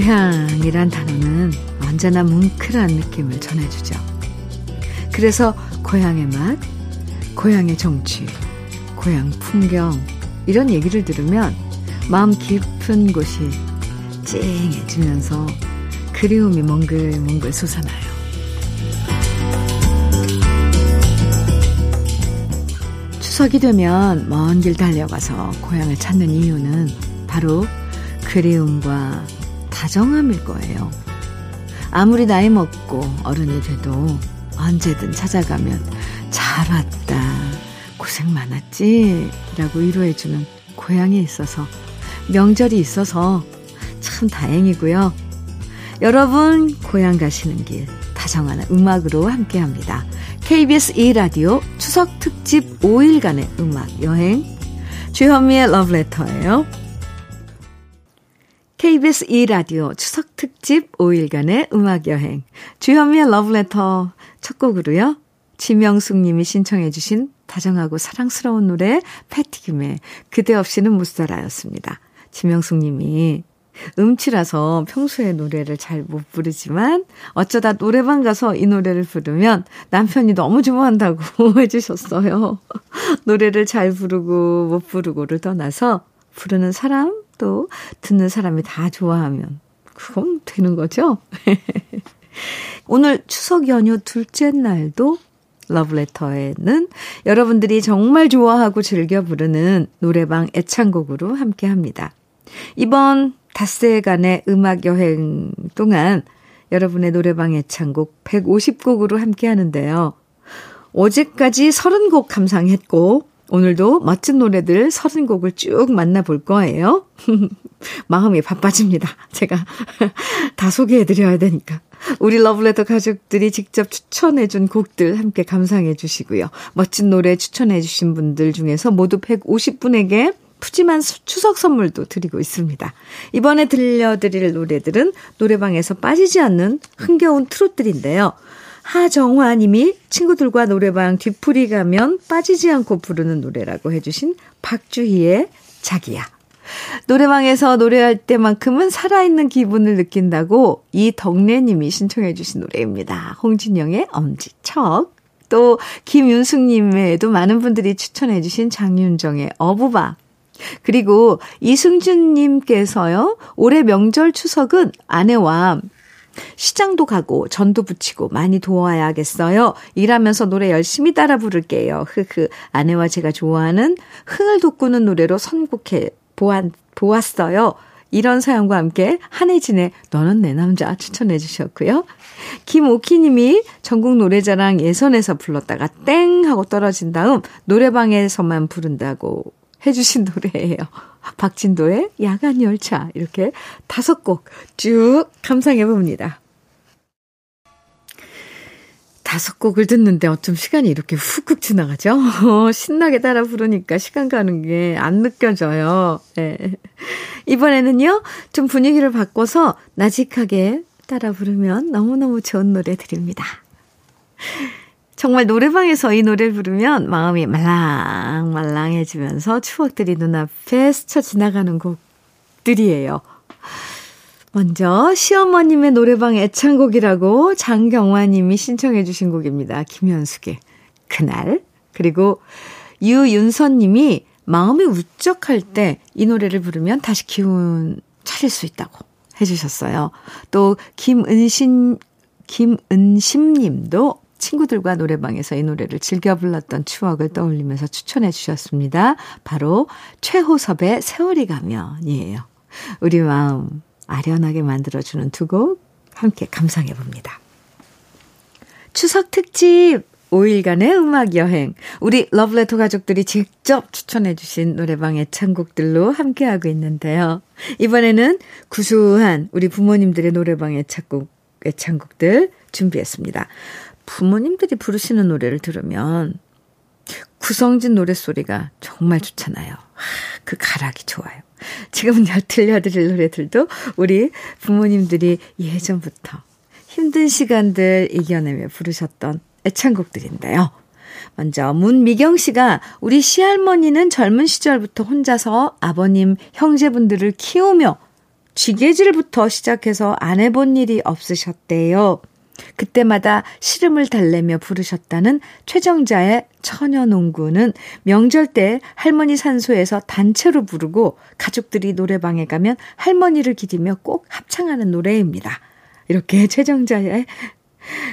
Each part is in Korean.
고향이란 단어는 언제나 뭉클한 느낌을 전해주죠. 그래서 고향의 맛, 고향의 정취, 고향 풍경, 이런 얘기를 들으면 마음 깊은 곳이 찡해지면서 그리움이 몽글몽글 솟아나요. 추석이 되면 먼 길 달려가서 고향을 찾는 이유는 바로 그리움과 다정함일 거예요. 아무리 나이 먹고 어른이 돼도 언제든 찾아가면 잘 왔다. 고생 많았지? 라고 위로해주는 고향이 있어서 명절이 있어서 참 다행이고요. 여러분 고향 가시는 길 다정한 음악으로 함께합니다. KBS 2라디오 추석 특집 5일간의 음악 여행 주현미의 러브레터예요. KBS 2라디오 추석 특집 5일간의 음악 여행 주현미의 러브레터 첫 곡으로요. 지명숙 님이 신청해 주신 다정하고 사랑스러운 노래 패티김의 그대 없이는 못 살아였습니다. 지명숙 님이 음치라서 평소에 노래를 잘 못 부르지만 어쩌다 노래방 가서 이 노래를 부르면 남편이 너무 좋아한다고 해주셨어요. 노래를 잘 부르고 못 부르고를 떠나서 부르는 사람 또 듣는 사람이 다 좋아하면 그건 되는 거죠. 오늘 추석 연휴 둘째 날도 러브레터에는 여러분들이 정말 좋아하고 즐겨 부르는 노래방 애창곡으로 함께 합니다. 이번 닷새간의 음악 여행 동안 여러분의 노래방 애창곡 150곡으로 함께 하는데요. 어제까지 30곡 감상했고, 오늘도 멋진 노래들 30곡을 쭉 만나볼 거예요. 마음이 바빠집니다. 제가 다 소개해드려야 되니까. 우리 러블레터 가족들이 직접 추천해준 곡들 함께 감상해 주시고요. 멋진 노래 추천해주신 분들 중에서 모두 150분에게 푸짐한 추석 선물도 드리고 있습니다. 이번에 들려드릴 노래들은 노래방에서 빠지지 않는 흥겨운 트롯들인데요. 하정화 님이 친구들과 노래방 뒤풀이 가면 빠지지 않고 부르는 노래라고 해주신 박주희의 자기야. 노래방에서 노래할 때만큼은 살아있는 기분을 느낀다고 이덕래 님이 신청해 주신 노래입니다. 홍진영의 엄지척. 또 김윤숙 님에도 많은 분들이 추천해 주신 장윤정의 어부바 그리고 이승준 님께서요, 올해 명절 추석은 아내와 시장도 가고 전도 붙이고 많이 도와야겠어요. 일하면서 노래 열심히 따라 부를게요. 흐흐. 아내와 제가 좋아하는 흥을 돋구는 노래로 선곡해 보았, 보았어요. 이런 사연과 함께 한혜진의 너는 내 남자 추천해 주셨고요. 김오키님이 전국 노래자랑 예선에서 불렀다가 땡 하고 떨어진 다음 노래방에서만 부른다고 해주신 노래예요. 박진도의 야간 열차 이렇게 다섯 곡 쭉 감상해 봅니다. 다섯 곡을 듣는데 어쩜 시간이 이렇게 훅훅 지나가죠? 어, 신나게 따라 부르니까 시간 가는 게 안 느껴져요. 네. 이번에는요, 좀 분위기를 바꿔서 나직하게 따라 부르면 너무너무 좋은 노래 드립니다. 정말 노래방에서 이 노래를 부르면 마음이 말랑말랑해지면서 추억들이 눈앞에 스쳐 지나가는 곡들이에요. 먼저 시어머님의 노래방 애창곡이라고 장경화님이 신청해 주신 곡입니다. 김현숙의 그날 그리고 유윤선님이 마음이 울적할 때 이 노래를 부르면 다시 기운 차릴 수 있다고 해주셨어요. 또 김은신 김은심님도 친구들과 노래방에서 이 노래를 즐겨 불렀던 추억을 떠올리면서 추천해 주셨습니다. 바로 최호섭의 세월이 가면이에요. 우리 마음 아련하게 만들어주는 두 곡 함께 감상해 봅니다. 추석 특집 5일간의 음악 여행. 우리 러브레터 가족들이 직접 추천해 주신 노래방 애창곡들로 함께하고 있는데요. 이번에는 구수한 우리 부모님들의 노래방 애창곡, 애창곡들 준비했습니다. 부모님들이 부르시는 노래를 들으면 구성진 노랫소리가 정말 좋잖아요. 그 가락이 좋아요. 지금 들려드릴 노래들도 우리 부모님들이 예전부터 힘든 시간들 이겨내며 부르셨던 애창곡들인데요. 먼저 문미경 씨가 우리 시할머니는 젊은 시절부터 혼자서 아버님, 형제분들을 키우며 쥐개질부터 시작해서 안 해본 일이 없으셨대요. 그때마다 시름을 달래며 부르셨다는 최정자의 처녀농구는 명절 때 할머니 산소에서 단체로 부르고 가족들이 노래방에 가면 할머니를 기리며 꼭 합창하는 노래입니다. 이렇게 최정자의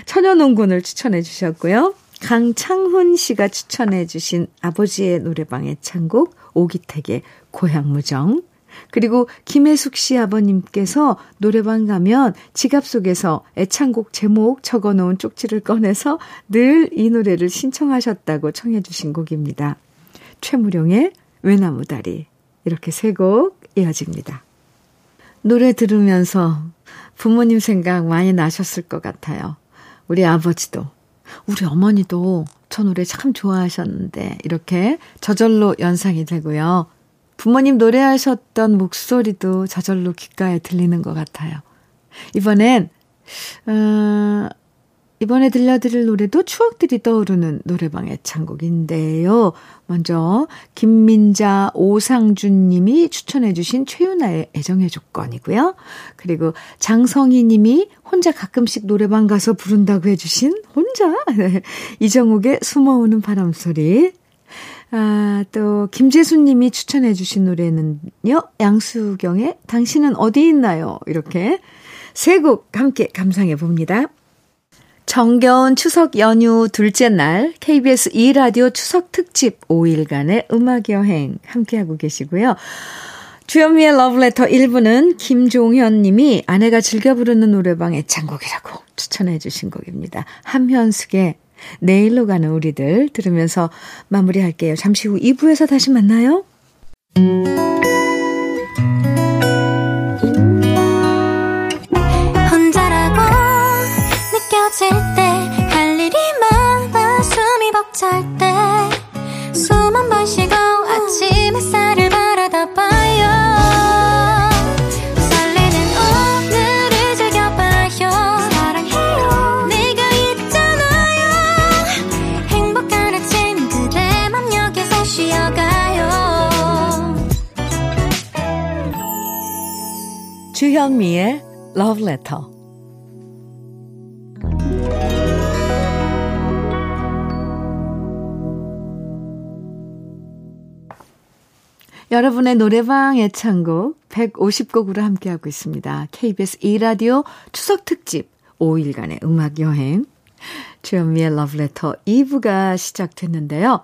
처녀농군을 추천해 주셨고요. 강창훈 씨가 추천해 주신 아버지의 노래방의 창곡 오기택의 고향무정 그리고 김혜숙 씨 아버님께서 노래방 가면 지갑 속에서 애창곡 제목 적어 놓은 쪽지를 꺼내서 늘 이 노래를 신청하셨다고 청해 주신 곡입니다. 최무룡의 외나무다리 이렇게 세 곡 이어집니다. 노래 들으면서 부모님 생각 많이 나셨을 것 같아요. 우리 아버지도, 우리 어머니도 저 노래 참 좋아하셨는데, 이렇게 저절로 연상이 되고요. 부모님 노래하셨던 목소리도 저절로 귓가에 들리는 것 같아요. 이번엔, 어, 이번에 들려드릴 노래도 추억들이 떠오르는 노래방 애창곡인데요. 먼저 김민자 오상준 님이 추천해 주신 최윤아의 애정의 조건이고요. 그리고 장성희 님이 혼자 가끔씩 노래방 가서 부른다고 해 주신 혼자 네. 이정욱의 숨어오는 바람소리 아, 또, 김재수 님이 추천해 주신 노래는요, 양수경의 당신은 어디 있나요? 이렇게 세 곡 함께 감상해 봅니다. 정겨운 추석 연휴 둘째 날 KBS 2라디오 추석 특집 5일간의 음악 여행 함께하고 계시고요. 주현미의 러브레터 1부는 김종현 님이 아내가 즐겨 부르는 노래방 애창곡이라고 추천해 주신 곡입니다. 함현숙의 내일로 가는 우리들 들으면서 마무리할게요. 잠시 후 2부에서 다시 만나요. 느껴질 때 할 일이 많아 숨이 벅찰 때 숨 한 번 쉬고 아침 햇살을 봐 주현미의 Love Letter 여러분의 노래방 애창곡 150곡으로 함께하고 있습니다. KBS 2라디오 추석 특집 5일간의 음악 여행. 주현미의 러브레터 2부가 시작됐는데요.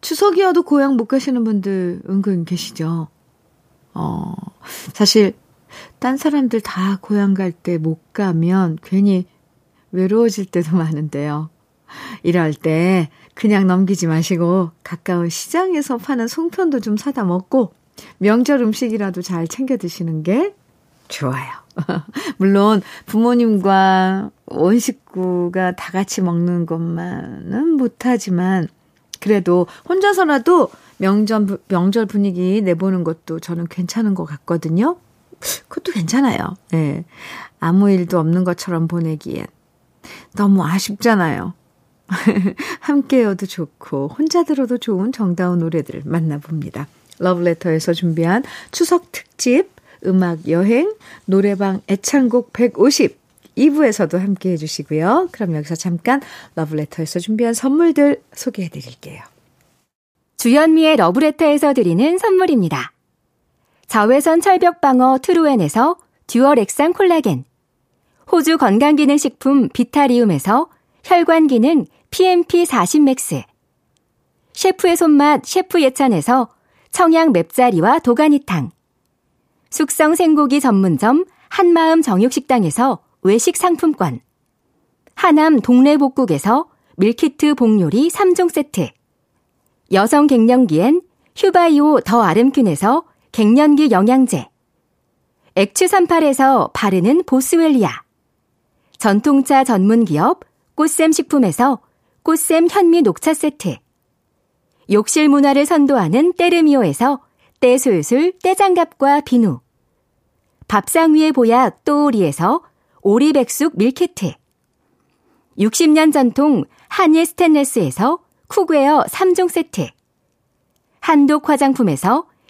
추석이어도 고향 못 가시는 분들 은근 계시죠? 어, 사실, 딴 사람들 다 고향 갈 때 못 가면 괜히 외로워질 때도 많은데요. 이럴 때 그냥 넘기지 마시고 가까운 시장에서 파는 송편도 좀 사다 먹고 명절 음식이라도 잘 챙겨 드시는 게 좋아요. 물론 부모님과 온 식구가 다 같이 먹는 것만은 못하지만 그래도 혼자서라도 명절, 명절 분위기 내보는 것도 저는 괜찮은 것 같거든요. 그것도 괜찮아요. 예. 네. 아무 일도 없는 것처럼 보내기엔 너무 아쉽잖아요. 함께여도 좋고 혼자 들어도 좋은 정다운 노래들 만나봅니다. 러브레터에서 준비한 추석 특집 음악 여행 노래방 애창곡 150 2부에서도 함께 해주시고요. 그럼 여기서 잠깐 러브레터에서 준비한 선물들 소개해 드릴게요. 주현미의 러브레터에서 드리는 선물입니다. 자외선 철벽 방어 트루엔에서 듀얼 액상 콜라겐 호주 건강기능식품 비타리움에서 혈관기능 PMP40 맥스. 셰프의 손맛 셰프 예찬에서 청양 맵자리와 도가니탕. 숙성 생고기 전문점 한마음 정육식당에서 외식 상품권. 하남 동래복국에서 밀키트 복요리 3종 세트. 여성 갱년기엔 휴바이오 더 아름퀸에서 갱년기 영양제. 액추 38에서 바르는 보스웰리아. 전통차 전문기업 꽃샘 식품에서 꽃샘 현미 녹차 세트. 욕실 문화를 선도하는 때르미오에서 때술술 때장갑과 비누. 밥상 위의 보약 또오리에서 오리백숙 밀키트. 60년 전통 한일 스텐레스에서 cookware 3종 세트. 한독 화장품에서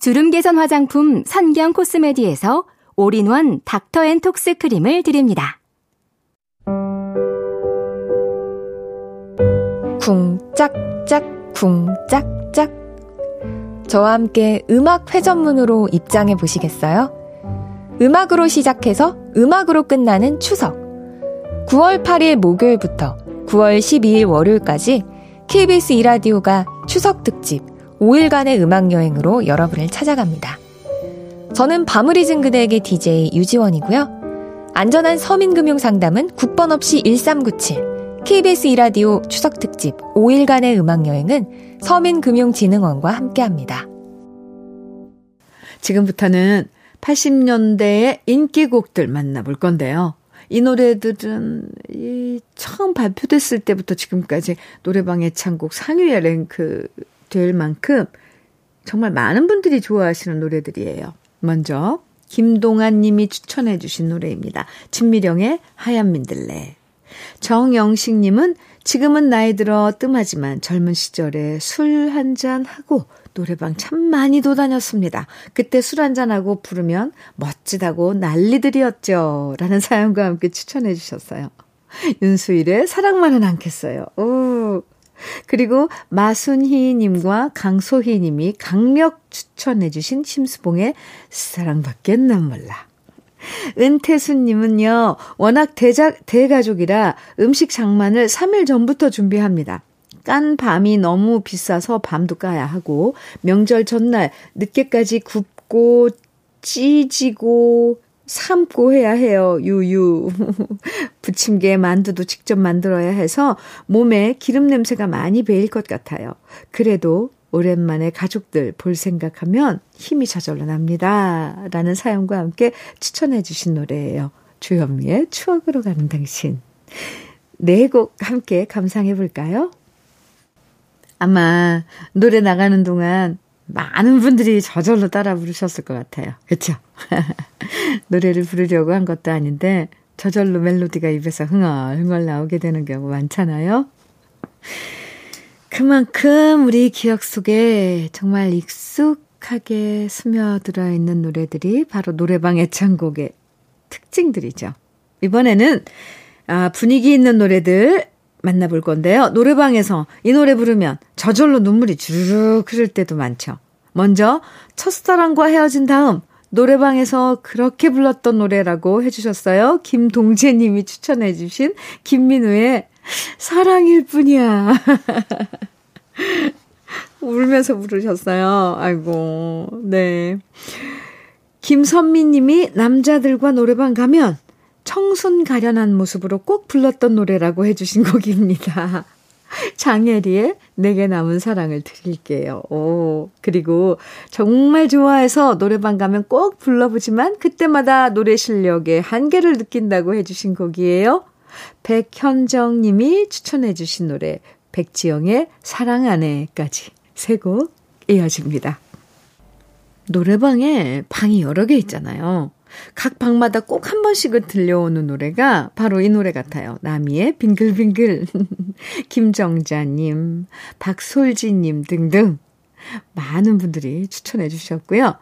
주름 개선 화장품 선경 코스메디에서 올인원 닥터앤톡스 크림을 드립니다. 쿵짝짝 쿵짝짝 저와 함께 음악 회전문으로 입장해 보시겠어요? 음악으로 시작해서 음악으로 끝나는 추석. 9월 8일 목요일부터 9월 12일 월요일까지 KBS 이라디오가 추석 특집 5일간의 음악여행으로 여러분을 찾아갑니다. 저는 밤을 잊은 그대에게 DJ 유지원이고요. 안전한 서민금융 상담은 9번 없이 1397. KBS 이라디오 추석 특집 5일간의 음악여행은 서민금융진흥원과 함께합니다. 지금부터는 80년대의 인기곡들 만나볼 건데요. 이 노래들은 이 처음 발표됐을 때부터 지금까지 노래방 애창곡 상위에 랭크 될 만큼 정말 많은 분들이 좋아하시는 노래들이에요. 먼저 김동완 님이 추천해 주신 노래입니다. 진미령의 하얀 민들레. 정영식 님은 지금은 나이 들어 뜸하지만 젊은 시절에 술 한 잔 하고 노래방 참 많이도 다녔습니다. 그때 술 한잔하고 부르면 멋지다고 난리들이었죠. 라는 사연과 함께 추천해 주셨어요. 윤수일의 사랑만은 않겠어요. 오. 그리고 마순희 님과 강소희 님이 강력 추천해 주신 심수봉의 사랑밖에 난 몰라. 은태수님은요, 워낙 대자, 대가족이라 음식 장만을 3일 전부터 준비합니다. 깐 밤이 너무 비싸서 밤도 까야 하고, 명절 전날 늦게까지 굽고, 찌지고, 삶고 해야 해요. 유유. 부침개 만두도 직접 만들어야 해서 몸에 기름 냄새가 많이 배일 것 같아요. 그래도 오랜만에 가족들 볼 생각하면 힘이 저절로 납니다. 라는 사연과 함께 추천해 주신 노래예요. 주현미의 추억으로 가는 당신. 네 곡 함께 감상해 볼까요? 아마 노래 나가는 동안 많은 분들이 저절로 따라 부르셨을 것 같아요. 그렇죠? 노래를 부르려고 한 것도 아닌데 저절로 멜로디가 입에서 흥얼흥얼 나오게 되는 경우 많잖아요. 그만큼 우리 기억 속에 정말 익숙하게 스며들어 있는 노래들이 바로 노래방 애창곡의 특징들이죠. 이번에는 아, 분위기 있는 노래들 만나볼 건데요. 노래방에서 이 노래 부르면 저절로 눈물이 주르륵 흐를 때도 많죠. 먼저 첫사랑과 헤어진 다음 노래방에서 그렇게 불렀던 노래라고 해주셨어요. 김동재 님이 추천해주신 김민우의 사랑일 뿐이야. 울면서 부르셨어요. 아이고, 네. 김선미 님이 남자들과 노래방 가면 청순 가련한 모습으로 꼭 불렀던 노래라고 해주신 곡입니다. 장혜리의 내게 남은 사랑을 드릴게요. 오, 그리고 정말 좋아해서 노래방 가면 꼭 불러보지만 그때마다 노래 실력의 한계를 느낀다고 해주신 곡이에요. 백현정 님이 추천해 주신 노래 백지영의 사랑 안에까지 세 곡 이어집니다. 노래방에 방이 여러 개 있잖아요. 각 방마다 꼭 한 번씩은 들려오는 노래가 바로 이 노래 같아요. 나미의 빙글빙글. 김정자님, 박솔지님 등등 많은 분들이 추천해 주셨고요.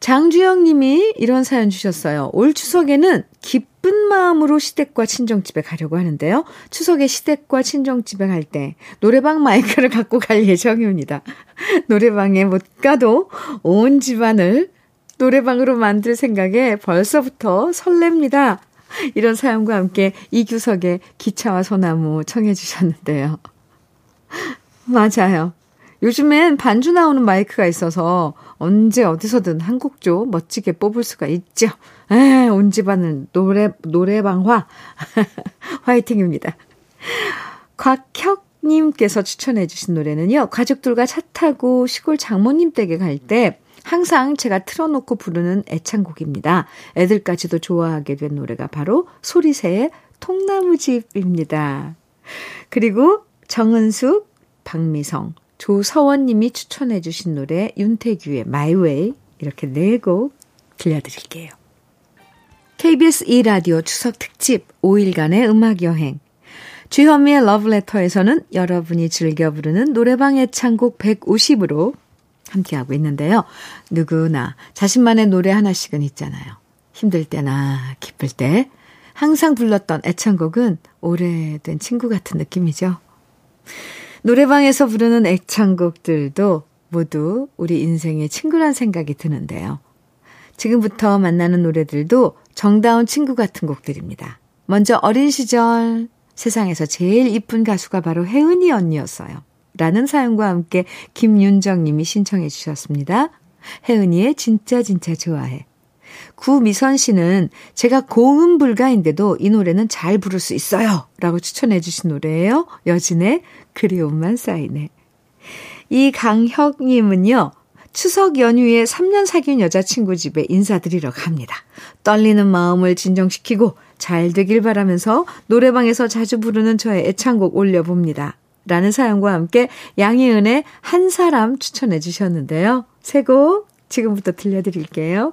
장주영 님이 이런 사연 주셨어요. 올 추석에는 기쁜 마음으로 시댁과 친정집에 가려고 하는데요. 추석에 시댁과 친정집에 갈 때 노래방 마이크를 갖고 갈 예정입니다. 노래방에 못 가도 온 집안을 노래방으로 만들 생각에 벌써부터 설렙니다. 이런 사연과 함께 이규석의 기차와 소나무 청해 주셨는데요. 맞아요. 요즘엔 반주 나오는 마이크가 있어서 언제 어디서든 한 곡조 멋지게 뽑을 수가 있죠. 에, 온 집안은 노래, 노래방화. 화이팅입니다. 곽혁님께서 추천해주신 노래는요, 가족들과 차 타고 시골 장모님 댁에 갈 때 항상 제가 틀어놓고 부르는 애창곡입니다. 애들까지도 좋아하게 된 노래가 바로 소리새의 통나무집입니다. 그리고 정은숙, 박미성, 조서원 님이 추천해 주신 노래 윤태규의 Way 이렇게 네 곡 들려드릴게요. KBS 2라디오 추석 특집 5일간의 음악 여행 주현미의 러브레터에서는 여러분이 즐겨 부르는 노래방 애창곡 150으로 함께하고 있는데요. 누구나 자신만의 노래 하나씩은 있잖아요. 힘들 때나 기쁠 때 항상 불렀던 애창곡은 오래된 친구 같은 느낌이죠. 노래방에서 부르는 애창곡들도 모두 우리 인생의 친구란 생각이 드는데요. 지금부터 만나는 노래들도 정다운 친구 같은 곡들입니다. 먼저 어린 시절 세상에서 제일 이쁜 가수가 바로 혜은이 언니였어요. 라는 사연과 함께 김윤정 님이 신청해 주셨습니다. 혜은이의 진짜 진짜 좋아해. 구미선 씨는 제가 고음 불가인데도 이 노래는 잘 부를 수 있어요. 라고 추천해 주신 노래예요. 여진의 그리움만 쌓이네. 이 강혁님은요. 추석 연휴에 3년 사귄 여자친구 집에 인사드리러 갑니다. 떨리는 마음을 진정시키고 잘 되길 바라면서 노래방에서 자주 부르는 저의 애창곡 올려봅니다. 라는 사연과 함께 양희은의 한 사람 추천해 주셨는데요. 새 곡 지금부터 들려드릴게요.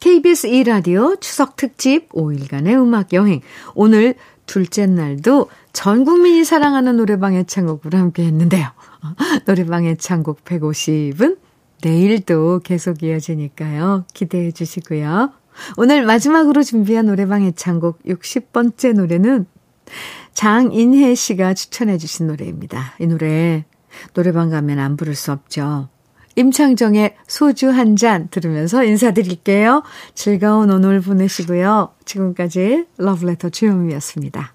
KBS 2라디오 추석 특집 5일간의 음악 여행. 오늘 둘째 날도 전 국민이 사랑하는 노래방 애창곡으로 함께 했는데요. 노래방 애창곡 150은 내일도 계속 이어지니까요. 기대해 주시고요. 오늘 마지막으로 준비한 노래방 애창곡 60번째 노래는 장인혜 씨가 추천해 주신 노래입니다. 이 노래 노래방 가면 안 부를 수 없죠. 임창정의 소주 한 잔 들으면서 인사드릴게요. 즐거운 오늘 보내시고요. 지금까지 러브레터 주현미였습니다.